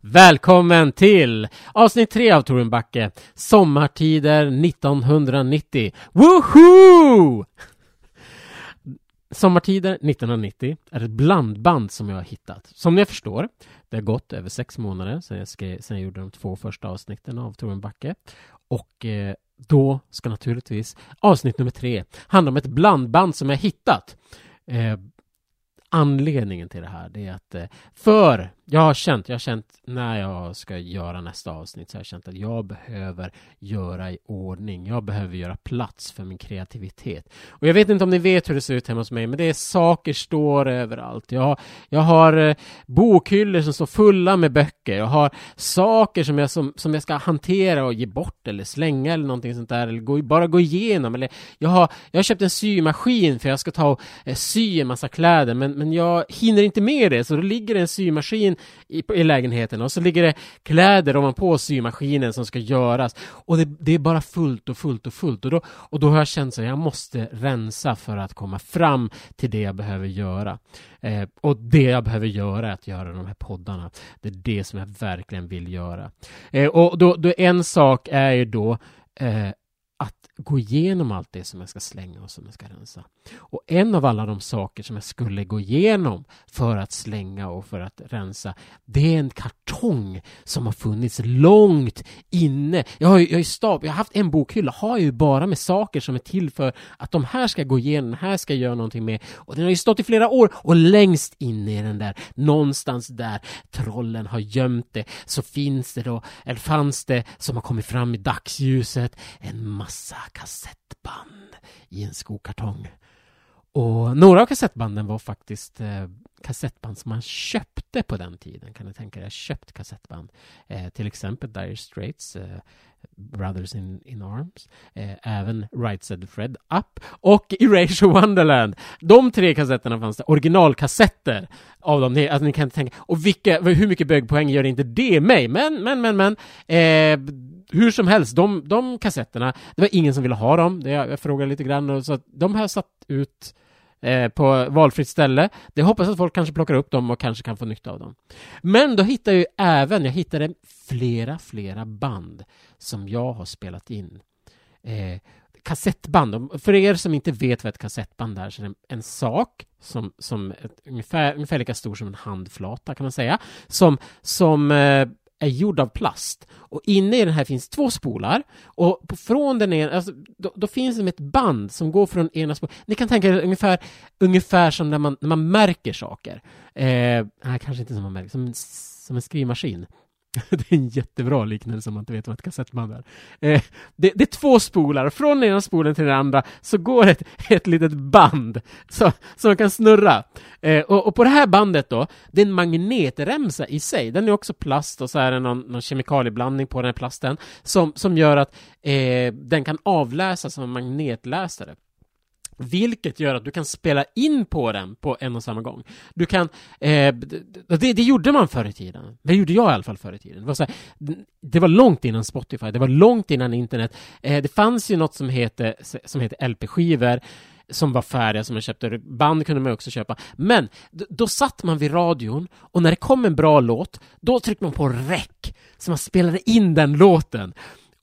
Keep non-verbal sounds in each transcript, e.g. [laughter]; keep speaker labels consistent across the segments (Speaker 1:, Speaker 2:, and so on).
Speaker 1: Välkommen till avsnitt tre av Torunbacke Sommartider 1990 Woohoo! Sommartider 1990 är ett blandband som jag har hittat. Som ni förstår, det har gått över sex månader sedan jag, skrev, sedan jag gjorde de två första avsnitten av Torunbacke Och eh, då ska naturligtvis avsnitt nummer tre handla om ett blandband som jag hittat. Eh, anledningen till det här det är att eh, för jag har känt, jag har känt när jag ska göra nästa avsnitt så har jag känt att jag behöver göra i ordning. Jag behöver göra plats för min kreativitet. Och jag vet inte om ni vet hur det ser ut hemma hos mig, men det är saker står överallt. Jag har, jag har eh, bokhyllor som står fulla med böcker. Jag har saker som jag, som, som jag ska hantera och ge bort eller slänga eller någonting sånt där. Eller gå, bara gå igenom. Eller jag har, jag har köpt en symaskin för jag ska ta och eh, sy en massa kläder, men, men jag hinner inte med det, så då ligger det en symaskin i, i lägenheten och så ligger det kläder ovanpå symaskinen som ska göras och det, det, är bara fullt och fullt och fullt och då, och då har jag känt att jag måste rensa för att komma fram till det jag behöver göra. Eh, och det jag behöver göra är att göra de här poddarna. Det är det som jag verkligen vill göra. Eh, och då, då en sak är ju då eh, gå igenom allt det som jag ska slänga och som jag ska rensa. Och en av alla de saker som jag skulle gå igenom för att slänga och för att rensa, det är en kartong som har funnits långt inne. Jag har ju, jag har, stab, jag har haft en bokhylla, har ju bara med saker som är till för att de här ska gå igenom, den här ska jag göra någonting med. Och den har ju stått i flera år och längst inne i den där, någonstans där trollen har gömt det, så finns det då, eller fanns det, som har kommit fram i dagsljuset, en massa kassettband i en skokartong. Och några av kassettbanden var faktiskt eh, kassettband som man köpte på den tiden. Kan du tänka dig? Köpt kassettband. Eh, till exempel Dire Straits, eh, Brothers in, in Arms, eh, även Right Said Fred Up och Erasure Wonderland. De tre kassetterna fanns det, originalkassetter av dem. Alltså, ni kan tänka, och vilka, hur mycket bögpoäng gör inte det mig? Men, men, men, men. Eh, hur som helst, de, de kassetterna, det var ingen som ville ha dem. Jag, jag frågade lite grann och så att de har satt ut eh, på valfritt ställe. Det hoppas att folk kanske plockar upp dem och kanske kan få nytta av dem. Men då hittade jag ju även, jag hittade flera, flera band som jag har spelat in. Eh, kassettband. För er som inte vet vad ett kassettband är så är det en sak som, som ett, ungefär, ungefär lika stor som en handflata kan man säga. Som, som eh, är gjord av plast. Och inne i den här finns två spolar. Och från den ena, alltså, då, då, finns det ett band som går från ena spolen. Ni kan tänka er ungefär, ungefär som när man, när man märker saker. Eh, nej, kanske inte som man märker, som, som en skrivmaskin. [laughs] det är en jättebra liknelse om man inte vet vad ett kassettband är. Eh, det, det, är två spolar, från ena spolen till den andra så går ett, [laughs] ett litet band som man kan snurra. Eh, och, och, på det här bandet då, det är en magnetremsa i sig. Den är också plast och så är det någon, någon kemikalieblandning på den här plasten som, som gör att eh, den kan avläsas som en magnetläsare. Vilket gör att du kan spela in på den på en och samma gång. Du kan, eh, det, det, gjorde man förr i tiden. Det gjorde jag i alla fall förr i tiden. Det var, så här, det var långt innan Spotify, det var långt innan internet. Eh, det fanns ju något som heter, som heter LP-skivor som var färdiga som man köpte. Band kunde man också köpa. Men då satt man vid radion och när det kom en bra låt, då tryckte man på rec så man spelade in den låten.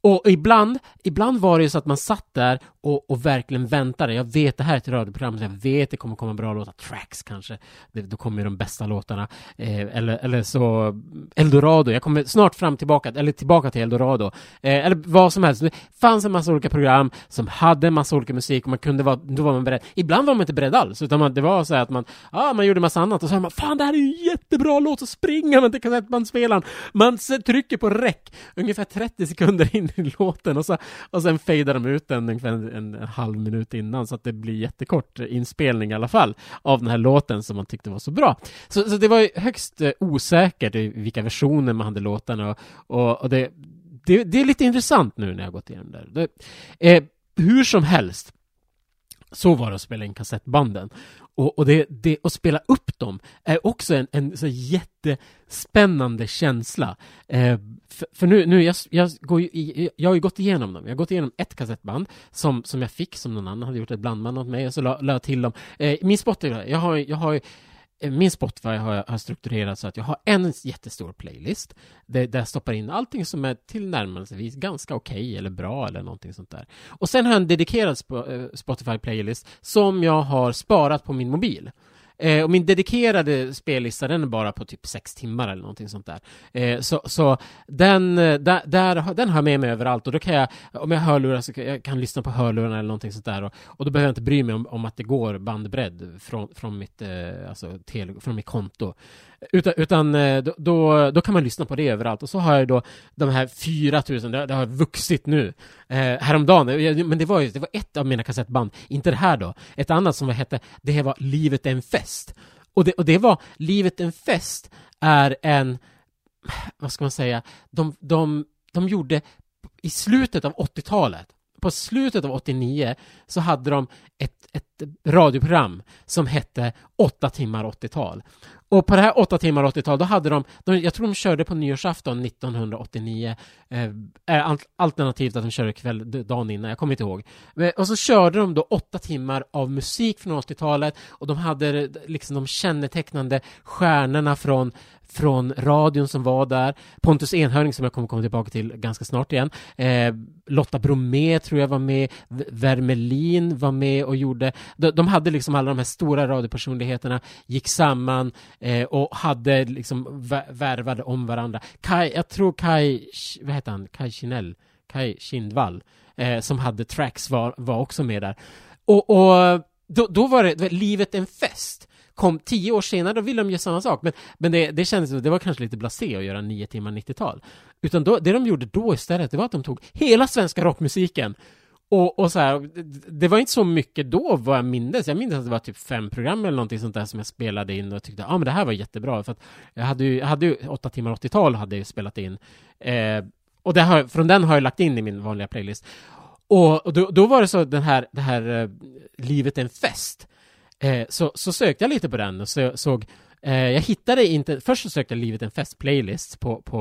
Speaker 1: Och ibland, ibland var det ju så att man satt där och, och verkligen väntade. Jag vet det här är ett radioprogram, så jag vet det kommer komma bra låtar. Tracks kanske, det, då kommer ju de bästa låtarna. Eh, eller, eller så Eldorado, jag kommer snart fram tillbaka, eller tillbaka till Eldorado. Eh, eller vad som helst. Det fanns en massa olika program som hade en massa olika musik och man kunde vara, då var man beredd. Ibland var man inte beredd alls, utan man, det var så att man, ja, man gjorde massa annat och så hör man, fan det här är ju en jättebra låt, så springer man till kassettbandspelaren. Man trycker på rec ungefär 30 sekunder in i [laughs] låten och, så, och sen fejdar de ut den ungefär en, en, en, halv minut innan så att det blir jättekort inspelning i alla fall av den här låten som man tyckte var så bra. Så, så det var ju högst eh, osäkert osäkert vilka versioner man hade låtarna och, och, och det, det, det, är lite intressant nu när jag gått igenom det. det eh, hur som helst så var det att spela in kassettbanden. Och, och, det, det, att spela upp dem är också en, en så jättespännande känsla. Eh, för, för, nu, nu jag, jag, går ju, jag har ju gått igenom dem. Jag har gått igenom ett kassettband som, som jag fick, som någon annan hade gjort ett blandband åt mig, och så la, la jag till dem. Eh, min Spotify, jag har, jag har min Spotify har jag strukturerat så att jag har en jättestor playlist där, jag stoppar in allting som är tillnärmelsevis ganska okej okay, eller bra eller någonting sånt där. Och sen har jag en dedikerad eh, Spotify playlist som jag har sparat på min mobil. Eh, och min dedikerade spellista den är bara på typ sex timmar eller någonting sånt där. Eh, så, så den, eh, där, där, den har jag med mig överallt och då kan jag, om jag har hörlurar så kan jag kan lyssna på hörlurarna eller någonting sånt där och, och då behöver jag inte bry mig om, om att det går bandbredd från, från, mitt, eh, alltså, tele, från mitt konto. Utan, utan eh, då, då kan man lyssna på det överallt. Och så har jag då de här 4000, det, det har vuxit nu. Eh, häromdagen, eh, men det var ju det var ett av mina kassettband, inte det här då, ett annat som hette, det här var Livet är en fest. Och det, och det var, Livet är en fest är en, vad ska man säga, de, de, de gjorde i slutet av 80-talet på slutet av 89 så hade de ett, ett radioprogram som hette 8 timmar 80-tal. Och på det här 8 timmar 80-tal, då hade de, de, jag tror de körde på nyårsafton 1989, eh, eh alternativt att de körde kväll, dagen innan, jag kommer inte ihåg. Eh, och så körde de då 8 timmar av musik från 80-talet och de hade eh, liksom de kännetecknande stjärnorna från från radion som var där, Pontus Enhörning som jag kommer komma tillbaka till ganska snart igen, eh, Lotta Bromé tror jag var med, Vermelin var med och gjorde, de, de, hade liksom alla de här stora radiopersonligheterna, gick samman eh, och hade liksom värvade om varandra. Kai, jag tror Kai, vad heter han, Kai Kinell, Kai Kindvall, eh, som hade tracks var, var också med där. Och, och då, då var det, livet en fest kom tio år senare, då ville de göra samma sak. Men, men det, det kändes det var kanske lite blasé att göra nio timmar 90-tal. Utan då, det de gjorde då istället, det var att de tog hela svenska rockmusiken och, och så här, det var inte så mycket då vad jag mindes. Jag minns att det var typ fem program eller någonting sånt där som jag spelade in och tyckte, ja ah, men det här var jättebra. För att jag hade ju, jag hade ju åtta timmar 80-tal hade jag spelat in. Eh, och det har, från den har jag lagt in i min vanliga playlist. Och, och då, då, var det så, den här, det här eh, Livet är en fest. Eh, så, så sökte jag lite på den och så, såg Eh, jag hittade inte, först så sökte jag Livet en fest playlist på, på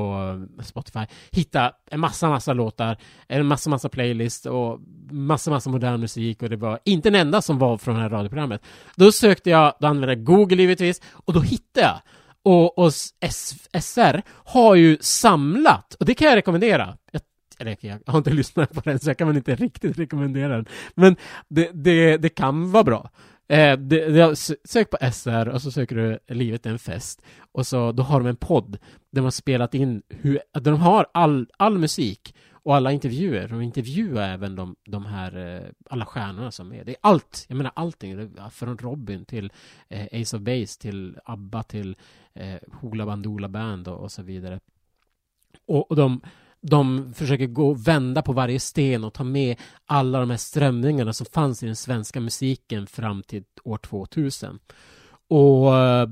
Speaker 1: eh, Spotify, hittade en massa, massa låtar, en massa, massa playlist och massa, massa modern musik och det var inte en enda som var från det här radioprogrammet. Då sökte jag, då använde jag Google givetvis, och då hittade jag och, och SR har ju samlat, och det kan jag rekommendera. Jag, eller jag har inte [laughs] lyssnat på den så jag kan väl inte riktigt rekommendera den. Men det, det, det kan vara bra. Eh, det, det, sök på SR och så söker du Livet är en fest och så då har de en podd där de har spelat in hur, där de har all, all musik och alla intervjuer. De intervjuar även de, de här, eh, alla stjärnorna som är. Det är allt, jag menar allting. Från Robin till eh, Ace of Base till ABBA till eh, Hoola Bandoola Band och, och så vidare. Och, och de de försöker gå vända på varje sten och ta med alla de här strömningarna som fanns i den svenska musiken fram till år 2000. Och eh,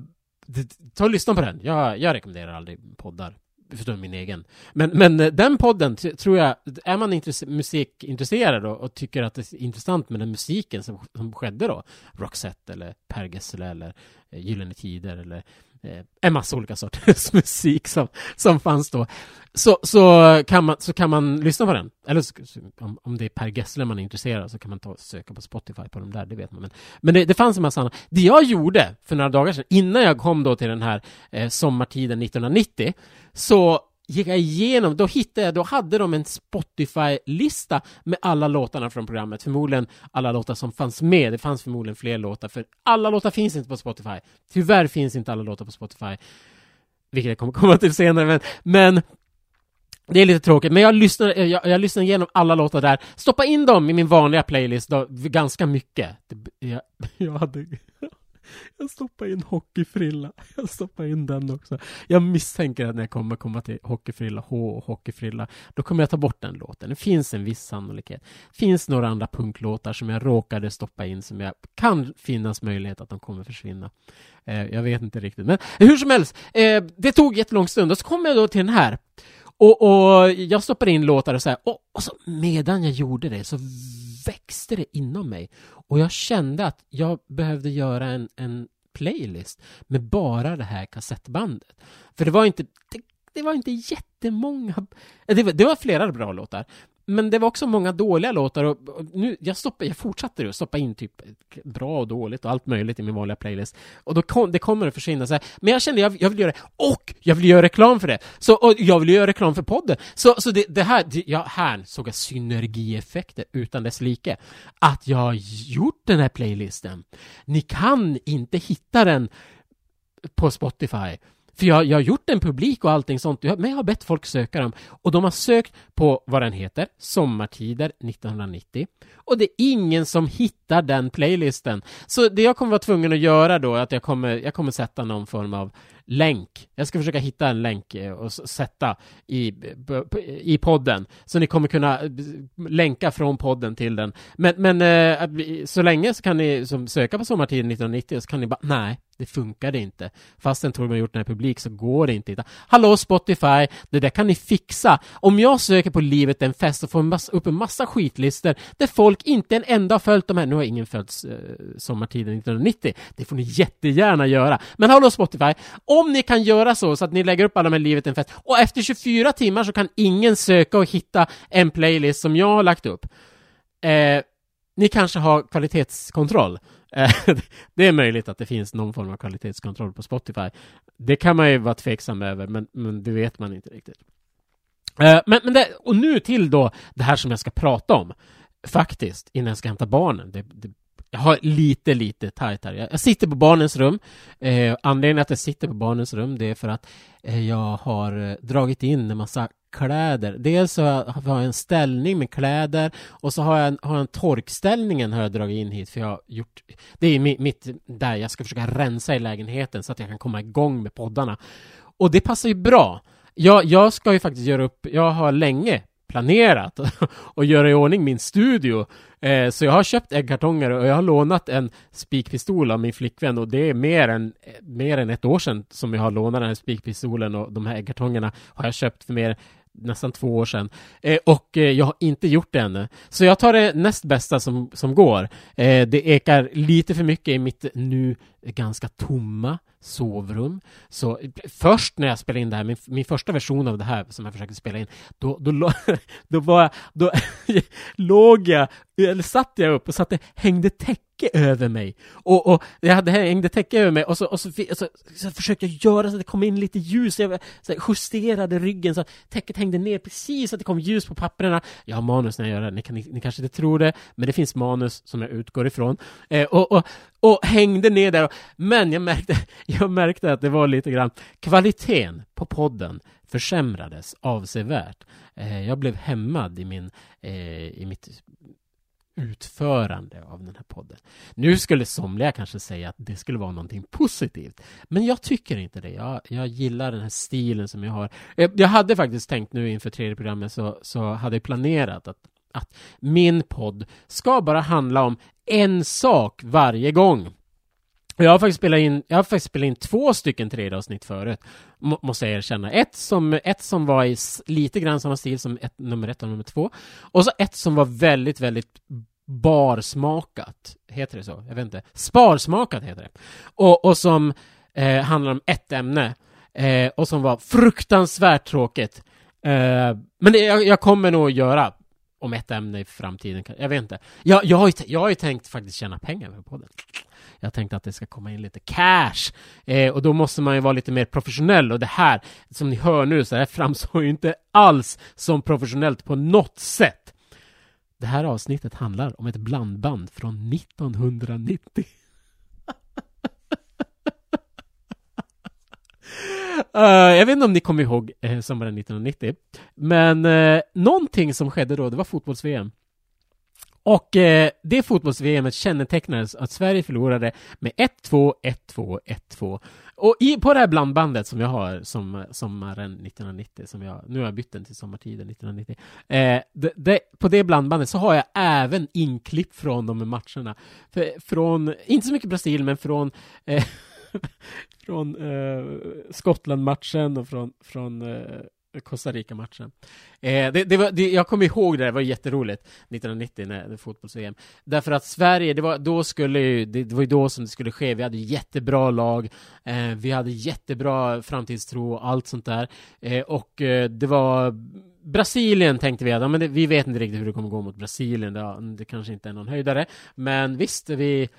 Speaker 1: ta och lyssna på den. Jag, jag rekommenderar aldrig poddar förutom min egen. Men, men eh, den podden tror jag, är man musikintresserad och, och, tycker att det är intressant med den musiken som, som skedde då, Roxette eller Per Gessle eller eh, Gyllene Tider eller Eh, en massa olika sorters [laughs] musik som, som fanns då. Så, så, kan man, så kan man lyssna på den. Eller om, om det är Per Gessle man är intresserad av, så kan man ta söka på Spotify på de där, det vet man. Men, men det, det fanns en massa annat. Det jag gjorde för några dagar sedan, innan jag kom då till den här eh, sommartiden 1990, så gick jag igenom, då hittade jag, då hade de en Spotify-lista med alla låtarna från programmet, förmodligen alla låtar som fanns med, det fanns förmodligen fler låtar, för alla låtar finns inte på Spotify. Tyvärr finns inte alla låtar på Spotify, vilket jag kommer komma till senare, men, men det är lite tråkigt, men jag lyssnar, eh, jag, jag lyssnar igenom alla låtar där, stoppa in dem i min vanliga playlist då, ganska mycket. Det, jag, [laughs] jag hade jag stoppar in hockeyfrilla. Jag stoppar in den också. Jag misstänker att när jag kommer komma till hockeyfrilla H och hockeyfrilla, då kommer jag ta bort den låten. Det finns en viss sannolikhet. Det finns några andra punklåtar som jag råkade stoppa in som jag kan finnas möjlighet att de kommer försvinna. Eh, jag vet inte riktigt, men hur som helst, eh, det tog jättelång stund och så kommer jag då till den här. Och, och jag stoppade in låtar och så här, och, och så medan jag gjorde det så växte det inom mig. Och jag kände att jag behövde göra en, en playlist med bara det här kassettbandet. För det var inte, det, det var inte jättemånga... Det var, det var flera bra låtar, men det var också många dåliga låtar och, nu, jag, stoppade, jag fortsatte att stoppa in typ bra och dåligt och allt möjligt i min vanliga playlist. Och då kom, det kommer att försvinna så här. Men jag kände, jag, jag vill göra det, och jag vill göra reklam för det! Så, och jag vill göra reklam för podden! Så, så det, det här, det, ja, här såg jag synergieffekter utan dess like. Att jag har gjort den här playlisten. Ni kan inte hitta den på Spotify. För jag, jag har gjort en publik och allting sånt, men jag har bett folk söka dem. Och de har sökt på vad den heter, Sommartider 1990. Och det är ingen som hittar den playlisten. Så det jag kommer vara tvungen att göra då är att jag kommer, jag kommer sätta någon form av länk. Jag ska försöka hitta en länk eh, och sätta i, i podden. Så ni kommer kunna eh, länka från podden till den. Men, men eh, så länge så kan ni som söka på Sommartiden 1990 så kan ni bara, nej, det funkade inte. Fastän Torbjörn har gjort den här publik så går det inte. Hallå Spotify, det där kan ni fixa. Om jag söker på Livet en fest och får en massa, upp en massa skitlistor där folk inte en enda har följt de här. Nu har ingen följt eh, Sommartiden 1990. Det får ni jättegärna göra. Men hallå Spotify, om ni kan göra så så att ni lägger upp alla de här Livet en fest och efter 24 timmar så kan ingen söka och hitta en playlist som jag har lagt upp. Eh, ni kanske har kvalitetskontroll. Eh, [laughs] det är möjligt att det finns någon form av kvalitetskontroll på Spotify. Det kan man ju vara tveksam över, men, men det vet man inte riktigt. Eh, men, men det, och nu till då det här som jag ska prata om, faktiskt, innan jag ska hämta barnen. Det, det, jag har lite, lite tajt här. Jag, sitter på barnens rum. Eh, anledningen att jag sitter på barnens rum, det är för att eh, jag har eh, dragit in en massa kläder. Dels så har jag en ställning med kläder och så har jag, har jag en torkställningen har jag dragit in hit för jag har gjort Det är mitt, där jag ska försöka rensa i lägenheten så att jag kan komma igång med poddarna. Och det passar ju bra. Jag, jag ska ju faktiskt göra upp, jag har länge planerat [laughs] och göra i ordning min studio. Eh, så jag har köpt äggkartonger och jag har lånat en spikpistol av min flickvän och det är mer än, eh, mer än ett år sedan som jag har lånat den här spikpistolen och de här äggkartongerna har jag köpt för mer nästan två år sedan. Eh, och eh, jag har inte gjort det ännu. Så jag tar det näst bästa som, som går. Eh, det ekar lite för mycket i mitt nu ganska tomma sovrum. Så först när jag spelade in det här, min, min första version av det här som jag försökte spela in, då, då, [laughs] då, var jag, då [laughs] låg jag, eller satt jag upp och satte, hängde täcke över mig. Och, och jag hade hängde täcke över mig och så, och så, och så, så försökte jag göra så att det kom in lite ljus. Jag så justerade ryggen så att täcket hängde ner precis så att det kom ljus på papperna. Jag har manus när jag gör det, ni, kan, ni, ni kanske inte tror det, men det finns manus som jag utgår ifrån. Eh, och, och, och hängde ner där. Men jag märkte, [laughs] jag märkte att det var lite grann kvaliteten på podden försämrades avsevärt. Eh, jag blev hämmad i, min, eh, i mitt utförande av den här podden. Nu skulle somliga kanske säga att det skulle vara någonting positivt, men jag tycker inte det. Jag, jag gillar den här stilen som jag har. Jag, jag hade faktiskt tänkt nu inför tredje programmet så, så hade jag planerat att, att min podd ska bara handla om en sak varje gång. Jag har faktiskt spelat in, jag har faktiskt spelat in två stycken 3D-avsnitt förut, måste jag erkänna. Ett som, ett som var i lite grann samma stil som ett, nummer ett och nummer två. Och så ett som var väldigt, väldigt barsmakat. Heter det så? Jag vet inte. Sparsmakat heter det. Och, och som eh, handlar om ett ämne. Eh, och som var fruktansvärt tråkigt. Eh, men det, jag, jag kommer nog göra om ett ämne i framtiden. Jag vet inte. Jag, jag, har, ju, jag har ju tänkt faktiskt tjäna pengar på podden. Jag tänkte att det ska komma in lite cash. Eh, och då måste man ju vara lite mer professionell. Och det här, som ni hör nu, så här framstår ju inte alls som professionellt på något sätt. Det här avsnittet handlar om ett blandband från 1990. Uh, jag vet inte om ni kommer ihåg uh, sommaren 1990, men uh, någonting som skedde då, det var fotbolls-VM. Och uh, det fotbolls-VM kännetecknades att Sverige förlorade med 1-2, 1-2, 1-2. Och i, på det här blandbandet som jag har som sommaren 1990, som jag, nu har jag bytt den till sommartiden 1990. Eh, det, det, på det blandbandet så har jag även inklipp från de matcherna. För, från, inte så mycket Brasilien, men från eh, [laughs] [laughs] från eh, Skottland-matchen och från, från eh, Costa Rica-matchen. Eh, det, det var, det, jag kommer ihåg det, det var jätteroligt 1990 när det fotbolls-VM. Därför att Sverige, det var, då skulle ju, det, det var ju då som det skulle ske. Vi hade jättebra lag, eh, vi hade jättebra framtidstro och allt sånt där. Eh, och eh, det var Brasilien tänkte vi att, ja, men det, vi vet inte riktigt hur det kommer gå mot Brasilien, det, det kanske inte är någon höjdare. Men visst, vi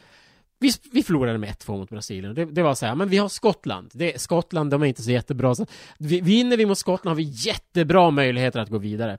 Speaker 1: vi, vi förlorade med 1-2 mot Brasilien. Det, det var så här, men vi har Skottland. Det, Skottland, de är inte så jättebra. Så vi, vinner vi mot Skottland har vi jättebra möjligheter att gå vidare.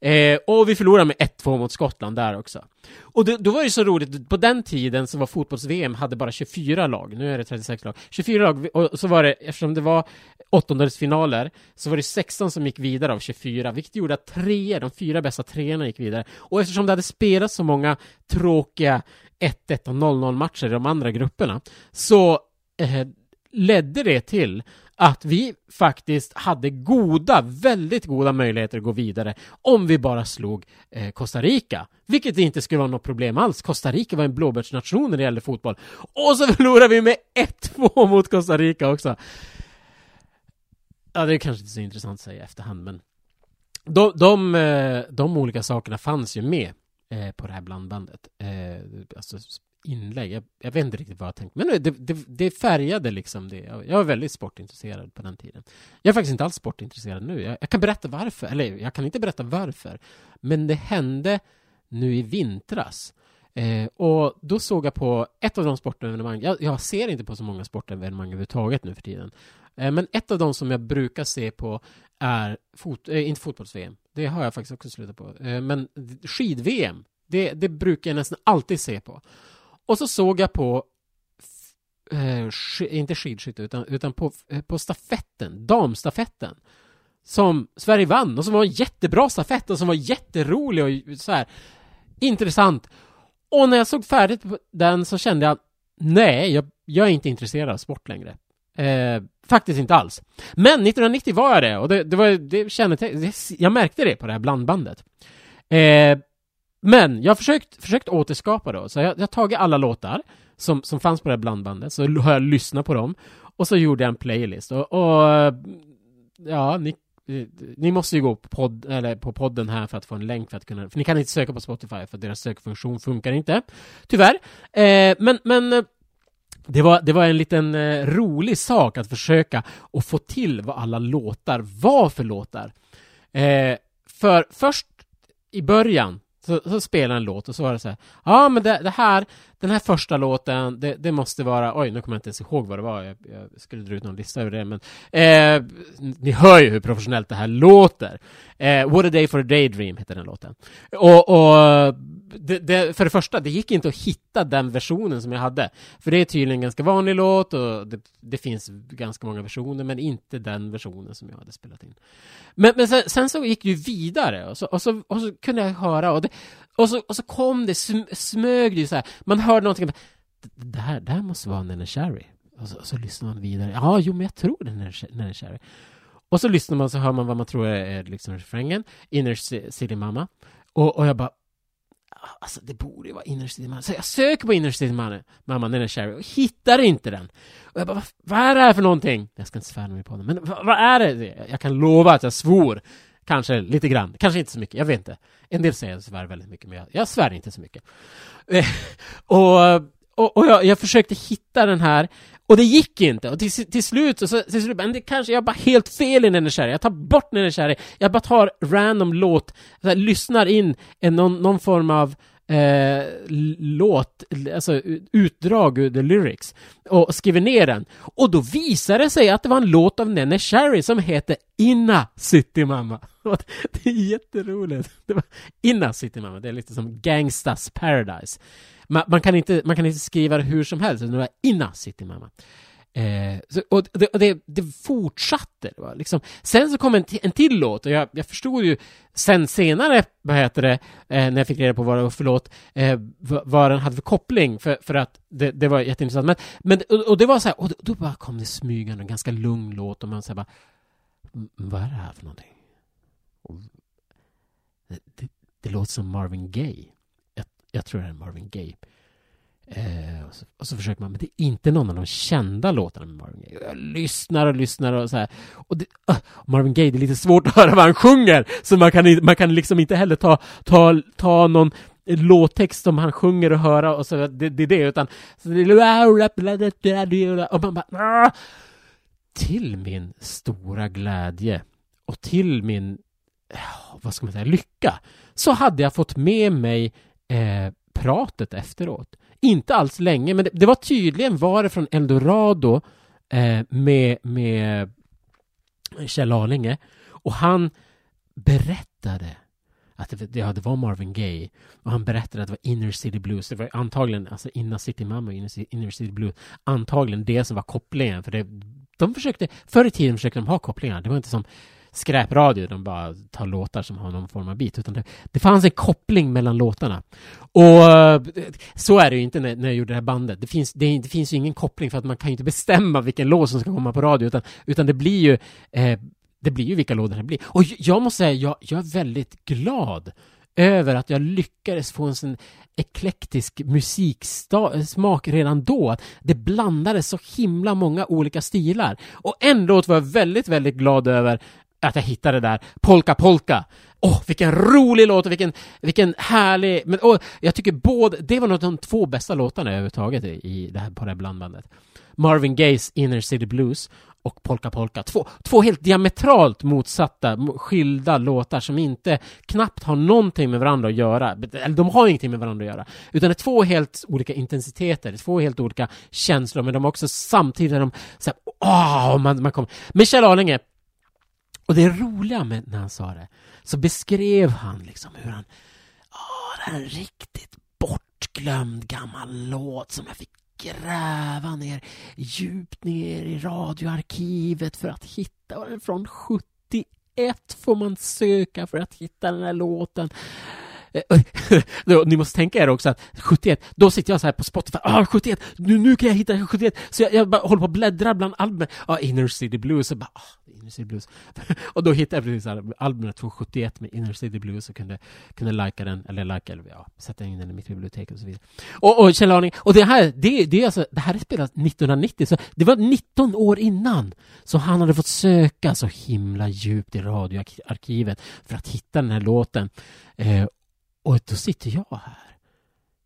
Speaker 1: Eh, och vi förlorade med 1-2 mot Skottland där också. Och det, då var det så roligt, på den tiden så var fotbolls-VM hade bara 24 lag, nu är det 36 lag. 24 lag, och så var det, eftersom det var åttondelsfinaler, så var det 16 som gick vidare av 24, vilket gjorde att tre, de fyra bästa treorna gick vidare. Och eftersom det hade spelats så många tråkiga 1-1 och 0-0 matcher i de andra grupperna, så eh, ledde det till att vi faktiskt hade goda, väldigt goda möjligheter att gå vidare om vi bara slog eh, Costa Rica. Vilket inte skulle vara något problem alls. Costa Rica var en blåbärsnation när det gällde fotboll. Och så [laughs] förlorade vi med 1-2 mot Costa Rica också. Ja, det är kanske inte så intressant att säga i efterhand, men de, de, eh, de olika sakerna fanns ju med eh, på det här blandbandet. Eh, alltså inlägg. Jag, jag, vet inte riktigt vad jag tänkte. Men det, det, det färgade liksom det. Jag var väldigt sportintresserad på den tiden. Jag är faktiskt inte alls sportintresserad nu. Jag, jag kan berätta varför. Eller jag kan inte berätta varför. Men det hände nu i vintras. Eh, och då såg jag på ett av de sportevenemang, jag, jag, ser inte på så många sportevenemang överhuvudtaget nu för tiden. Eh, men ett av de som jag brukar se på är, fot, eh, inte fotbolls-VM, det har jag faktiskt också slutat på, eh, men skid-VM, det, det brukar jag nästan alltid se på. Och så såg jag på eh, inte skidskytte utan, utan på, eh, på stafetten, damstafetten som Sverige vann och som var en jättebra stafett och som var jätterolig och så här intressant. Och när jag såg färdigt den så kände jag nej, jag, jag är inte intresserad av sport längre. Eh, faktiskt inte alls. Men 1990 var jag det och det, det var det kände, jag märkte det på det här blandbandet. Eh, men jag har försökt, försökt återskapa då, så jag, jag har tagit alla låtar som, som fanns på det här blandbandet, så har jag lyssnat på dem och så gjorde jag en playlist och, och ja, ni, ni måste ju gå på, podd, eller på podden här för att få en länk för att kunna, för ni kan inte söka på Spotify för deras sökfunktion funkar inte, tyvärr. Eh, men, men det var, det var en liten eh, rolig sak att försöka och få till vad alla låtar var för låtar. Eh, för först i början så, så spelade en låt och så var det så här, ja men det, det här, den här första låten, det, det, måste vara, oj nu kommer jag inte ens ihåg vad det var, jag, jag skulle dra ut någon lista över det, men eh, ni hör ju hur professionellt det här låter. Eh, What a day for a daydream heter den låten. Och, och det, det, för det första, det gick inte att hitta den versionen som jag hade. För det är tydligen en ganska vanlig låt och det, det finns ganska många versioner, men inte den versionen som jag hade spelat in. Men, men sen, sen så gick det ju vidare och så, och så, och så kunde jag höra och, det, och, så, och så kom det, smög det ju så här. Man hörde någonting, det här, det här måste vara Nene Cherry. Och så, och så lyssnar man vidare. Ja, jo, men jag tror det är Nene Cherry. Och så lyssnar man så hör man vad man tror är liksom refrängen, Inner City Mama. Och, och jag bara, Alltså det borde ju vara Inner City Mama. Så jag söker på Inner City Mama, mamma, den är Cherry, och hittar inte den. Och jag bara, vad, vad är det här för någonting? Jag ska inte svära mig på den, men vad, vad, är det? Jag kan lova att jag svor. Kanske lite grann, kanske inte så mycket, jag vet inte. En del säger att jag svär väldigt mycket, men jag, jag svär inte så mycket. Eh, [laughs] och och, och jag, jag, försökte hitta den här och det gick inte, och till, till slut, så, till slut, men det kanske, jag bara helt fel i Nene Jag tar bort Nene jag bara tar random låt, här, lyssnar in en, någon, någon form av eh, låt, alltså utdrag ur the lyrics, och skriver ner den. Och då visade det sig att det var en låt av Nene Cherry som heter Inna City Mama. [laughs] Det är jätteroligt. Det var Inna City Mama, det är lite som Gangstas Paradise man, man, kan inte, man kan inte skriva det hur som helst, utan det var inna City Mamma. Eh, så, och det, och det, det fortsatte. Va? liksom. Sen så kom en, en till låt och jag, jag förstod ju sen senare, vad heter det, eh, när jag fick reda på vad det var för låt, eh, vad den hade för koppling, för, för att det, det var jätteintressant. Men, men, och, och det var så här, och då, då bara kom det smygande, en ganska lugn låt och man säger bara, vad är det här för någonting? Det, det, det låter som Marvin Gaye jag tror det är Marvin Gaye. Eh, och så, och så försöker man, men det är inte någon av de kända låtarna med Marvin Gaye. Jag lyssnar och lyssnar och så här. Och det, uh, Marvin Gaye, det är lite svårt att höra vad han sjunger, så man kan, man kan liksom inte heller ta, ta, ta någon låttext som han sjunger och höra och så, det, det är det, utan och man bara, Uh, till min stora glädje och till min, eh, vad ska man säga, lycka, så hade jag fått med mig eh, pratet efteråt. Inte alls länge, men det, det var tydligen var det från Eldorado eh, med, med Kjell Arlinge och han berättade att det, ja, det var Marvin Gaye och han berättade att det var Inner City Blues. Det var antagligen, alltså Inner City Mamma och Inner City, Inner City Blues, antagligen det som var kopplingen. För det, de försökte, förr i tiden försökte de ha kopplingar. Det var inte som skräpradio, de bara tar låtar som har någon form av bit, utan det, det fanns en koppling mellan låtarna. Och så är det ju inte när, när jag gjorde det här bandet. Det finns, det, det finns ju ingen koppling för att man kan ju inte bestämma vilken låt som ska komma på radio, utan, utan det blir ju eh, det blir ju vilka lådor det blir. Och jag måste säga, jag, jag är väldigt glad över att jag lyckades få en sån eklektisk musiksmak redan då. Att det blandades så himla många olika stilar. Och en låt var jag väldigt, väldigt glad över att jag hittade det där, Polka Polka. Åh, oh, vilken rolig låt och vilken, vilken härlig... Men oh, jag tycker både... Det var nog de två bästa låtarna överhuvudtaget i det här, på det här blandbandet. Marvin Gayes Inner City Blues och Polka Polka. Två, två helt diametralt motsatta, skilda låtar som inte knappt har någonting med varandra att göra. Eller de har ingenting med varandra att göra. Utan det är två helt olika intensiteter, två helt olika känslor, men de har också samtidigt de så här, åh, man, man kommer. Michel Arlinge, och det roliga med när han sa det, så beskrev han liksom hur han, ja, det är en riktigt bortglömd gammal låt som jag fick gräva ner djupt ner i radioarkivet för att hitta den från 71 får man söka för att hitta den här låten. Eh, [laughs] ni måste tänka er också att 71, då sitter jag så här på Spotify, ah 71, nu, nu kan jag hitta 71, så jag, jag bara håller på och bläddrar bland albumen, ah Inner City Blues, och bara, ah, Inner City Blues. [laughs] och då hittade jag precis här, albumet från 71 med Inner City Blues och kunde, kunde likea den, eller likea, eller ja, sätta in den i mitt bibliotek och så vidare. Och, och Kjell Arning, och det här, det, det, är alltså, det här är spelat 1990, så det var 19 år innan. Så han hade fått söka så himla djupt i radioarkivet för att hitta den här låten. Eh, och då sitter jag här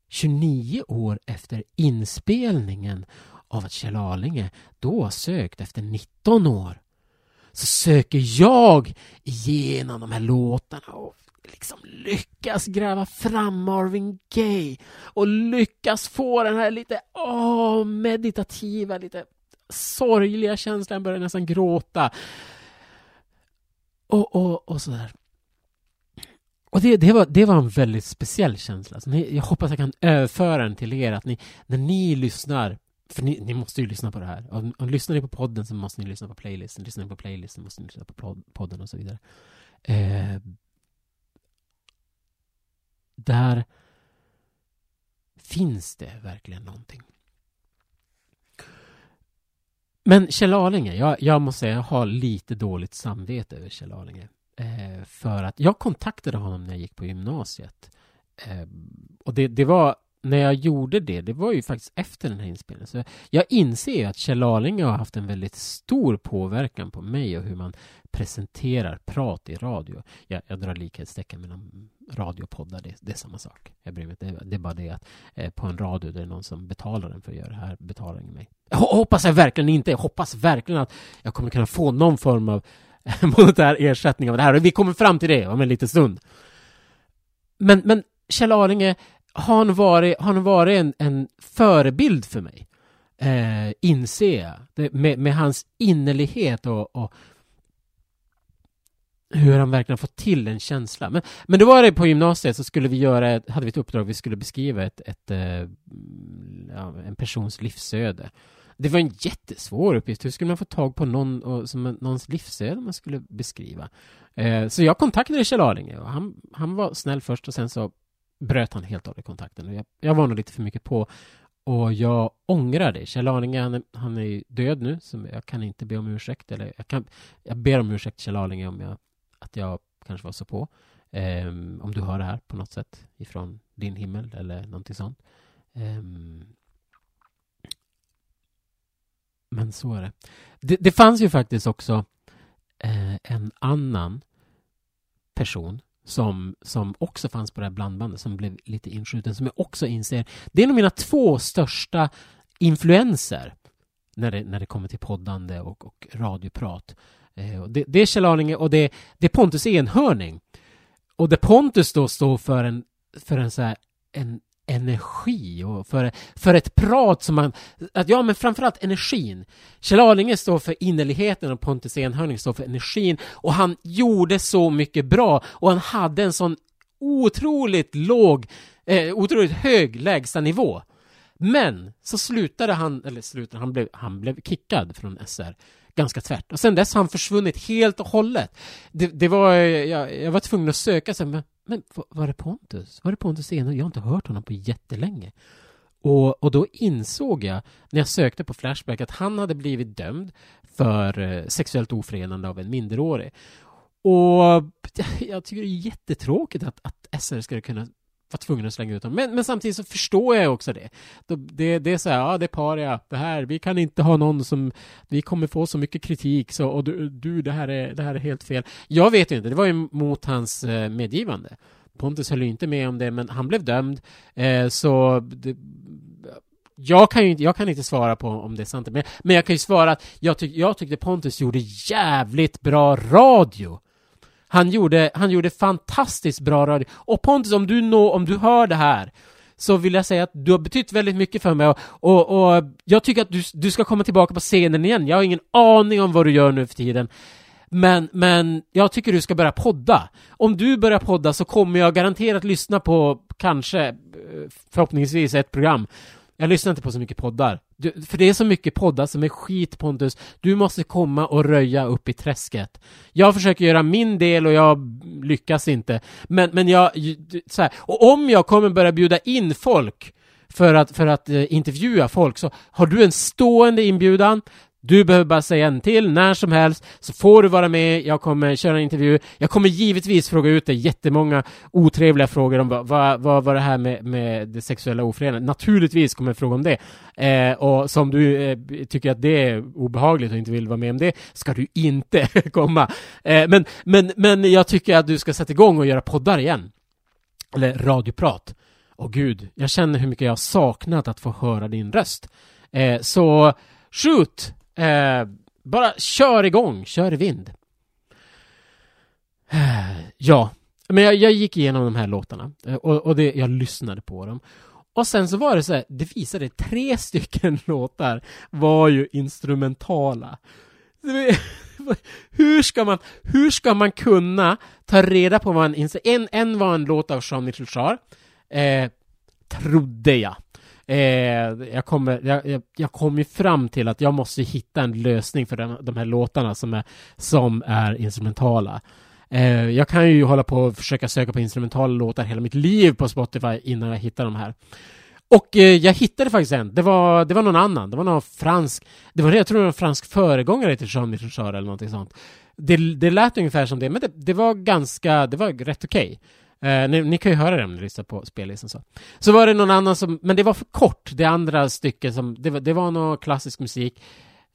Speaker 1: 29 år efter inspelningen av att Kjell Arlinge då sökt efter 19 år så söker jag igenom de här låtarna och liksom lyckas gräva fram Marvin Gaye och lyckas få den här lite oh, meditativa, lite sorgliga känslan, Jag börjar nästan gråta. Och, och, och sådär. Och det, det, var, det var en väldigt speciell känsla. Så ni, jag hoppas jag kan överföra den till er, att ni, när ni lyssnar för ni, ni, måste ju lyssna på det här. Om, om lyssnar ni på podden så måste ni lyssna på playlisten. Lyssnar ni på playlisten måste ni lyssna på podden och så vidare. Eh, där finns det verkligen någonting. Men Kjell Arlinge, jag, jag måste säga jag har lite dåligt samvete över Kjell Arlinge. Eh, för att jag kontaktade honom när jag gick på gymnasiet. Eh, och det, det var när jag gjorde det, det var ju faktiskt efter den här inspelningen. Så jag inser ju att Kjell Arlinge har haft en väldigt stor påverkan på mig och hur man presenterar prat i radio. Jag, jag drar likhetstecken mellan radiopoddar, det, det är samma sak. Jag bryr mig det, det är bara det att eh, på en radio det är någon som betalar den för att göra det här, betalar ingen mig. Jag hoppas jag verkligen inte, jag hoppas verkligen att jag kommer kunna få någon form av [laughs] monetär ersättning av det här. Och vi kommer fram till det om en liten stund. Men, men Kjell Arlinge har han varit, har han varit en, en förebild för mig. Eh, inser jag. Det, med, med, hans innerlighet och, och, hur han verkligen fått till en känsla. Men, men då var det på gymnasiet så skulle vi göra, ett, hade vi ett uppdrag, vi skulle beskriva ett, ett ett ja, en persons livsöde. Det var en jättesvår uppgift. Hur skulle man få tag på någon och, som någons livsöde man skulle beskriva? Eh, så jag kontaktade Kjell Arlinge och han, han var snäll först och sen så bröt han helt och hållet kontakten. Jag, jag var nog lite för mycket på och jag ångrar det. Kjell Arlinge, han är, han är död nu, så jag kan inte be om ursäkt. Eller jag, kan, jag ber om ursäkt Kjell Arlinge om jag, att jag kanske var så på. Eh, om du hör det här på något sätt ifrån din himmel eller någonting sånt. Um, men så är det. Det, det fanns ju faktiskt också eh, en annan person som, som också fanns på det här blandbandet som blev lite inskjuten som jag också inser det är nog mina två största influenser när det, när det kommer till poddande och, och radioprat. Eh, och det, det, är Kjell Arlinge och det, det är Pontus Enhörning. Och det Pontus då står för en, för en så här, en energi och för, för ett prat som man... Att, ja, men framförallt energin. Kjell Arlinge står för innerligheten och Pontus Enhörning står för energin och han gjorde så mycket bra och han hade en sån otroligt låg, eh, otroligt hög lägstanivå. Men så slutade han, eller slutade, han blev, han blev kickad från SR ganska tvärt. Och sen dess har han försvunnit helt och hållet. Det, det var, jag, jag var tvungen att söka sig, men, men var det Pontus? Var det Pontus Enhörning? Jag har inte hört honom på jättelänge. Och, och då insåg jag, när jag sökte på Flashback, att han hade blivit dömd för eh, sexuellt ofredande av en minderårig. Och jag tycker det är jättetråkigt att, att SR ska kunna var tvungen att slänga ut dem. Men, men samtidigt så förstår jag också det. Det, det är så här, ja det är paria, det här, vi kan inte ha någon som, vi kommer få så mycket kritik så, och du, du det, här är, det här är helt fel. Jag vet ju inte, det var ju mot hans eh, medgivande. Pontus höll ju inte med om det, men han blev dömd. Eh, så det, jag kan ju inte, jag kan inte svara på om det är sant, men, men jag kan ju svara att jag, tyck, jag tyckte Pontus gjorde jävligt bra radio. Han gjorde, han gjorde fantastiskt bra radio. Och Pontus, om du, nå, om du hör det här så vill jag säga att du har betytt väldigt mycket för mig och, och, och, jag tycker att du, du ska komma tillbaka på scenen igen. Jag har ingen aning om vad du gör nu för tiden. Men, men jag tycker du ska börja podda. Om du börjar podda så kommer jag garanterat lyssna på kanske, eh, förhoppningsvis ett program. Jag lyssnar inte på så mycket poddar. Du, för det är så mycket poddar som är skit Pontus. Du måste komma och röja upp i träsket. Jag försöker göra min del och jag lyckas inte. Men, men jag, så här, och om jag kommer börja bjuda in folk för att, för att eh, intervjua folk så har du en stående inbjudan du behöver bara säga en till när som helst så får du vara med. Jag kommer köra en intervju. Jag kommer givetvis fråga ut dig jättemånga otrevliga frågor om vad, vad, vad var det här med, med det sexuella ofredandet. Naturligtvis kommer jag fråga om det. Eh, och som du eh, tycker att det är obehagligt och inte vill vara med om det ska du inte [laughs] komma. Eh, men, men, men jag tycker att du ska sätta igång och göra poddar igen. Eller radioprat. Och gud, jag känner hur mycket jag har saknat att få höra din röst. Eh, så shoot! Eh, bara kör igång, kör i vind. Eh, ja, men jag, jag, gick igenom de här låtarna eh, och, och det, jag lyssnade på dem. Och sen så var det så här, det visade tre [laughs] stycken låtar var ju instrumentala. [laughs] Hur ska man, hur ska man kunna ta reda på vad en, en, en var en låt av Jean-Michel Jarre, eh, trodde jag. Eh, jag, kommer, jag, jag, jag kom ju fram till att jag måste hitta en lösning för den, de här låtarna som är, som är instrumentala. Eh, jag kan ju hålla på och försöka söka på instrumentala låtar hela mitt liv på Spotify innan jag hittar de här. Och eh, jag hittade faktiskt en, det var, det var någon annan, det var någon fransk, det var, jag tror det var en fransk föregångare till Jean-Michel Jarre eller någonting sånt. Det, det lät ungefär som det, men det, det var ganska, det var rätt okej. Okay. Eh, ni, ni, kan ju höra det om ni lyssnar på spellistan liksom så. Så var det någon annan som, men det var för kort, det andra stycket som, det var, det var någon klassisk musik.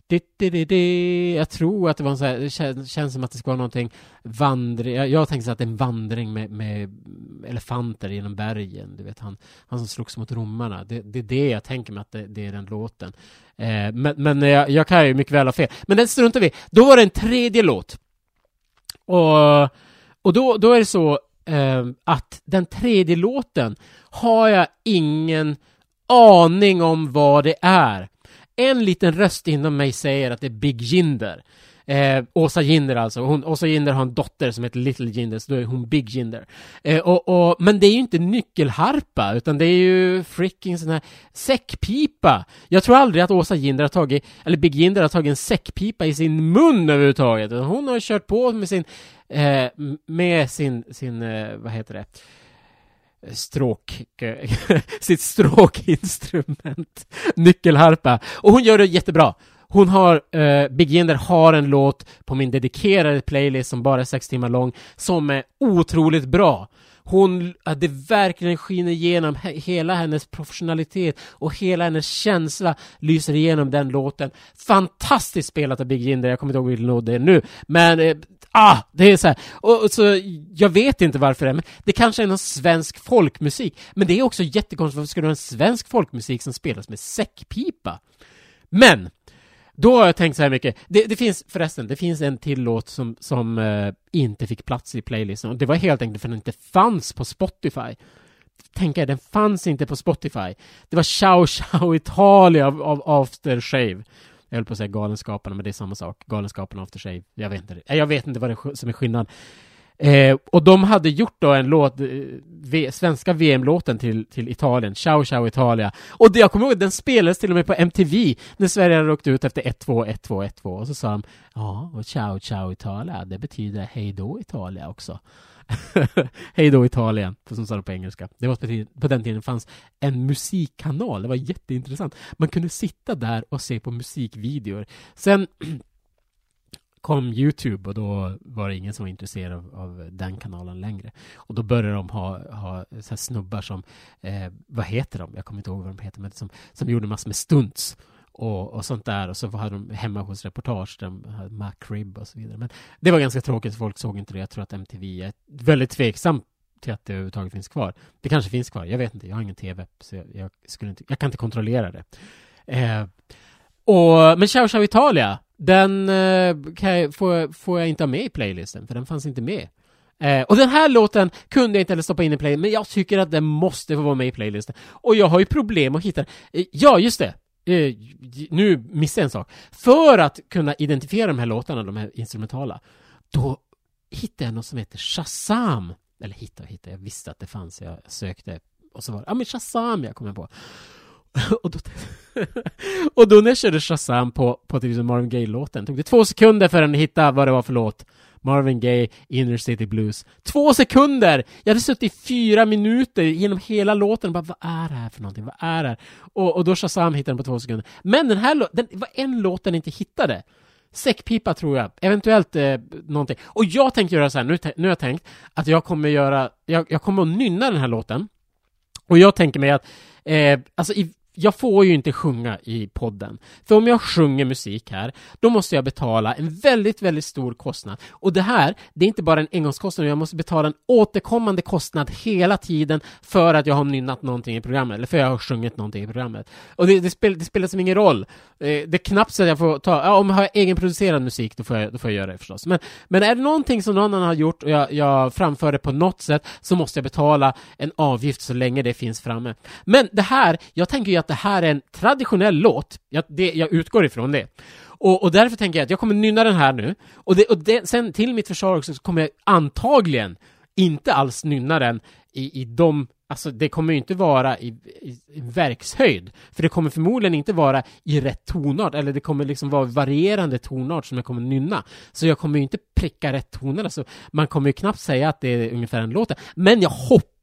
Speaker 1: Jag tror att det var en så här, det känns, känns som att det ska vara någonting vandring, jag, jag tänkte att det är en vandring med, med, elefanter genom bergen, du vet han, han som slogs mot romarna. Det, det är det jag tänker mig att det, det är den låten. Eh, men men jag, jag kan ju mycket väl ha fel. Men den struntar vi Då var det en tredje låt. Och, och då, då är det så, Ehm, att den tredje låten har jag ingen aning om vad det är. En liten röst inom mig säger att det är Big Jinder. Eh, Åsa Jinder alltså. Hon, Åsa Jinder har en dotter som heter Little Jinder, så då är hon Big Jinder. Eh, och, och, men det är ju inte nyckelharpa, utan det är ju freaking sån här säckpipa. Jag tror aldrig att Åsa Jinder har tagit, eller Big Jinder har tagit en säckpipa i sin mun överhuvudtaget. Hon har kört på med sin, eh, med sin, sin, eh, vad heter det? stråk, [laughs] sitt stråkinstrument, nyckelharpa. Och hon gör det jättebra. Hon har, eh, Big Jinder har en låt på min dedikerade playlist som bara är sex timmar lång, som är otroligt bra hon, att det verkligen skiner igenom hela hennes professionalitet och hela hennes känsla lyser igenom den låten. Fantastiskt spelat av Big Jinder, jag kommer inte ihåg vilken låt det är nu, men eh, Ah, det är så här. Och, och, så, jag vet inte varför det är, men det kanske är någon svensk folkmusik. Men det är också jättekonstigt, varför skulle du ha en svensk folkmusik som spelas med säckpipa? Men! Då har jag tänkt så här mycket. Det, det finns förresten, det finns en till låt som, som uh, inte fick plats i playlisten. Och det var helt enkelt för att den inte fanns på Spotify. Tänk er, den fanns inte på Spotify. Det var Ciao Ciao Italia av, av Aftershave. Jag höll på att säga Galenskaparna, men det är samma sak. Galenskaparna och After Shave. Jag vet inte, jag vet inte vad det är som är skillnad. Eh, och de hade gjort då en låt, eh, v, svenska VM-låten till, till Italien, Ciao Ciao Italia. Och det, jag kommer ihåg, den spelades till och med på MTV när Sverige hade åkt ut efter 1-2, 1-2, 1-2. Och så sa de, ja, och Ciao Ciao Italia, det betyder hej då Italia också. [laughs] Hej då Italien, som sa det på engelska. Det var på den tiden det fanns en musikkanal, det var jätteintressant. Man kunde sitta där och se på musikvideor. Sen [clears throat] kom Youtube och då var det ingen som var intresserad av, av den kanalen längre. Och då började de ha, ha så snubbar som, eh, vad heter de? Jag kommer inte ihåg vad de heter, men som, som gjorde massor med stunts och, och sånt där. Och så hade de hemma hos reportage, de hade MacRib och så vidare. Men det var ganska tråkigt, folk såg inte det. Jag tror att MTV är väldigt tveksam till att det överhuvudtaget finns kvar. Det kanske finns kvar, jag vet inte. Jag har ingen TV, så jag, jag skulle inte, jag kan inte kontrollera det. Eh, och, men Ciao Ciao Italia, den eh, jag, får, får jag inte ha med i playlisten, för den fanns inte med. Eh, och den här låten kunde jag inte heller stoppa in i playlisten, men jag tycker att den måste få vara med i playlisten. Och jag har ju problem att hitta den. Eh, ja, just det! eh, nu missade jag en sak. För att kunna identifiera de här låtarna, de här instrumentala, då hittade jag något som heter Shazam. Eller hitta och hitta, jag visste att det fanns, jag sökte och så var det, ja men Shazam jag kom på. [laughs] och, då, och då när jag körde Shazam på, på typ till Marvin Gaye-låten, tog det två sekunder för att hitta vad det var för låt. Marvin Gaye, Inner City Blues. Två sekunder! Jag hade suttit i fyra minuter genom hela låten och bara, vad är det här för någonting? Vad är det här? Och, och då Shazam hittade den på två sekunder. Men den här låten, det var en låt den inte hittade. Säckpipa tror jag, eventuellt eh, någonting. Och jag tänkte göra så här, nu, nu har jag tänkt att jag kommer göra, jag, jag kommer att nynna den här låten. Och jag tänker mig att, eh, alltså i jag får ju inte sjunga i podden. För om jag sjunger musik här, då måste jag betala en väldigt, väldigt stor kostnad. Och det här, det är inte bara en engångskostnad, jag måste betala en återkommande kostnad hela tiden för att jag har nynnat någonting i programmet, eller för att jag har sjungit någonting i programmet. Och det, det, spel, det spelar som ingen roll. Eh, det är knappt så att jag får ta, ja, om jag har egenproducerad musik, då får, jag, då får jag göra det förstås. Men, men är det någonting som någon annan har gjort och jag, jag framför det på något sätt, så måste jag betala en avgift så länge det finns framme. Men det här, jag tänker ju att det här är en traditionell låt, jag, det, jag utgår ifrån det. Och, och, därför tänker jag att jag kommer nynna den här nu, och, det, och det, sen till mitt försvar också så kommer jag antagligen inte alls nynna den i, i de Alltså det kommer ju inte vara i, i, i, verkshöjd, för det kommer förmodligen inte vara i rätt tonart, eller det kommer liksom vara varierande tonart som jag kommer nynna. Så jag kommer ju inte pricka rätt toner, alltså man kommer ju knappt säga att det är ungefär en låt. Men jag hoppas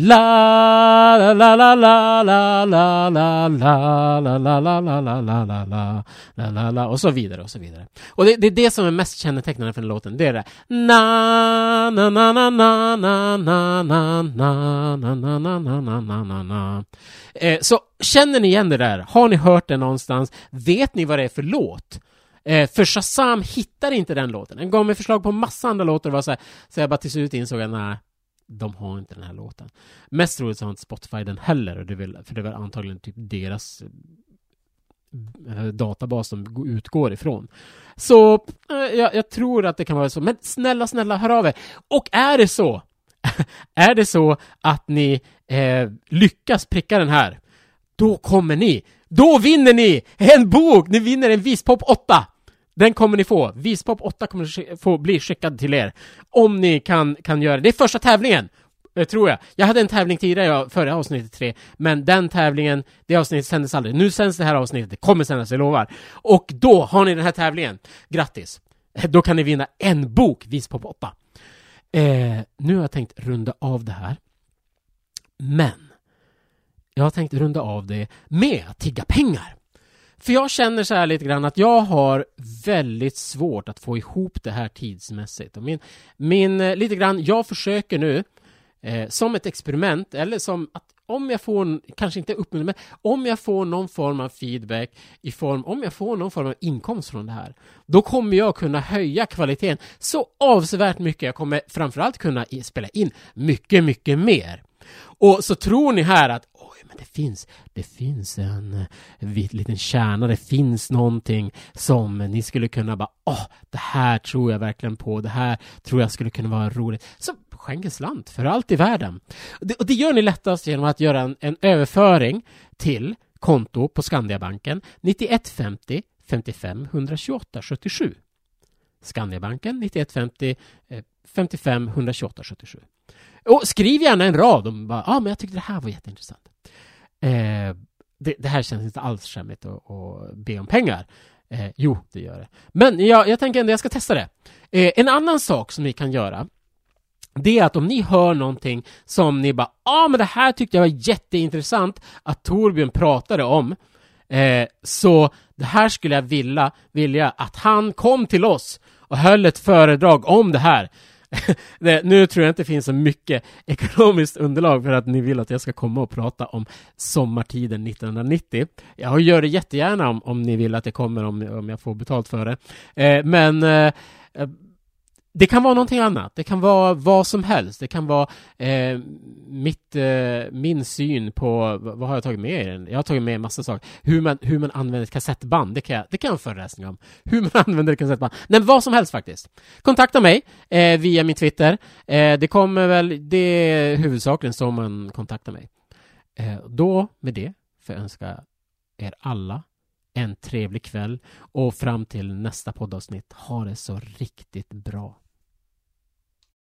Speaker 1: La la la la la la la la la la la la la la la la la la la la och så vidare och så vidare. Och det, det är det som är mest kännetecknande för den låten. Det är det na na na na na na na na na na na na na na na na na eh, Så känner ni igen det där? Har ni hört det någonstans? Vet ni vad det är för låt? Eh, för Shazam hittar inte den låten. Den gav mig förslag på massa andra låtar, var så, här, så jag bara till slut insåg att nej, de har inte den här låten. Mest troligt så har inte Spotify den heller, och det är väl, för det är väl antagligen typ deras eh, eh, databas som utgår ifrån. Så eh, jag, jag, tror att det kan vara så, men snälla, snälla, hör av er! Och är det så, [laughs] är det så att ni eh, lyckas pricka den här, då kommer ni, då vinner ni en bok! Ni vinner en Vispop 8! Den kommer ni få. Vispop 8 kommer få bli skickad till er. Om ni kan, kan göra det. Det är första tävlingen! Eh, tror jag. Jag hade en tävling tidigare, förra avsnittet 3 men den tävlingen, det avsnittet sändes aldrig. Nu sänds det här avsnittet, det kommer sändas, jag lovar. Och då har ni den här tävlingen. Grattis! Eh, då kan ni vinna en bok, Vispop 8. Eh, nu har jag tänkt runda av det här. Men jag har tänkt runda av det med att tigga pengar. För jag känner så här lite grann att jag har väldigt svårt att få ihop det här tidsmässigt. Och min, min, eh, lite grann, jag försöker nu eh, som ett experiment eller som att om jag får, kanske inte uppmuntran, men om jag får någon form av feedback i form, om jag får någon form av inkomst från det här, då kommer jag kunna höja kvaliteten så avsevärt mycket. Jag kommer framförallt kunna spela in mycket, mycket mer. Och så tror ni här att men det finns, det finns en eh, vit liten kärna, det finns någonting som ni skulle kunna bara, åh, det här tror jag verkligen på, det här tror jag skulle kunna vara roligt. Så skänk en slant, för allt i världen. Och det, och det gör ni lättast genom att göra en, en överföring till konto på Skandiabanken 9150 55 128 77. Skandiabanken 9150 55 128 77. Och skriv gärna en rad om bara, ah, men jag tyckte det här var jätteintressant. Eh, det, det, här känns inte alls skämmigt att, att be om pengar. Eh, jo, det gör det. Men jag, jag tänker ändå jag ska testa det. Eh, en annan sak som ni kan göra det är att om ni hör någonting som ni bara ja ah, men det här tyckte jag var jätteintressant att Torbjörn pratade om eh, så det här skulle jag vilja, vilja att han kom till oss och höll ett föredrag om det här [laughs] det, nu tror jag inte det finns så mycket ekonomiskt underlag för att ni vill att jag ska komma och prata om sommartiden 1990. Jag gör det jättegärna om, om ni vill att det kommer om, om jag får betalt för det. Eh, men eh, eh det kan vara någonting annat. Det kan vara vad som helst. Det kan vara eh, mitt, eh, min syn på, vad har jag tagit med i den? Jag har tagit med en massa saker. Hur man, hur man använder ett kassettband, det kan jag, det kan jag en föreläsning om. [laughs] Hur man använder ett kassettband. Nej, vad som helst faktiskt. Kontakta mig eh, via min Twitter. Eh, det kommer väl, det är huvudsakligen så man kontaktar mig. Eh, då, med det, får jag önska er alla en trevlig kväll och fram till nästa poddavsnitt, ha det så riktigt bra.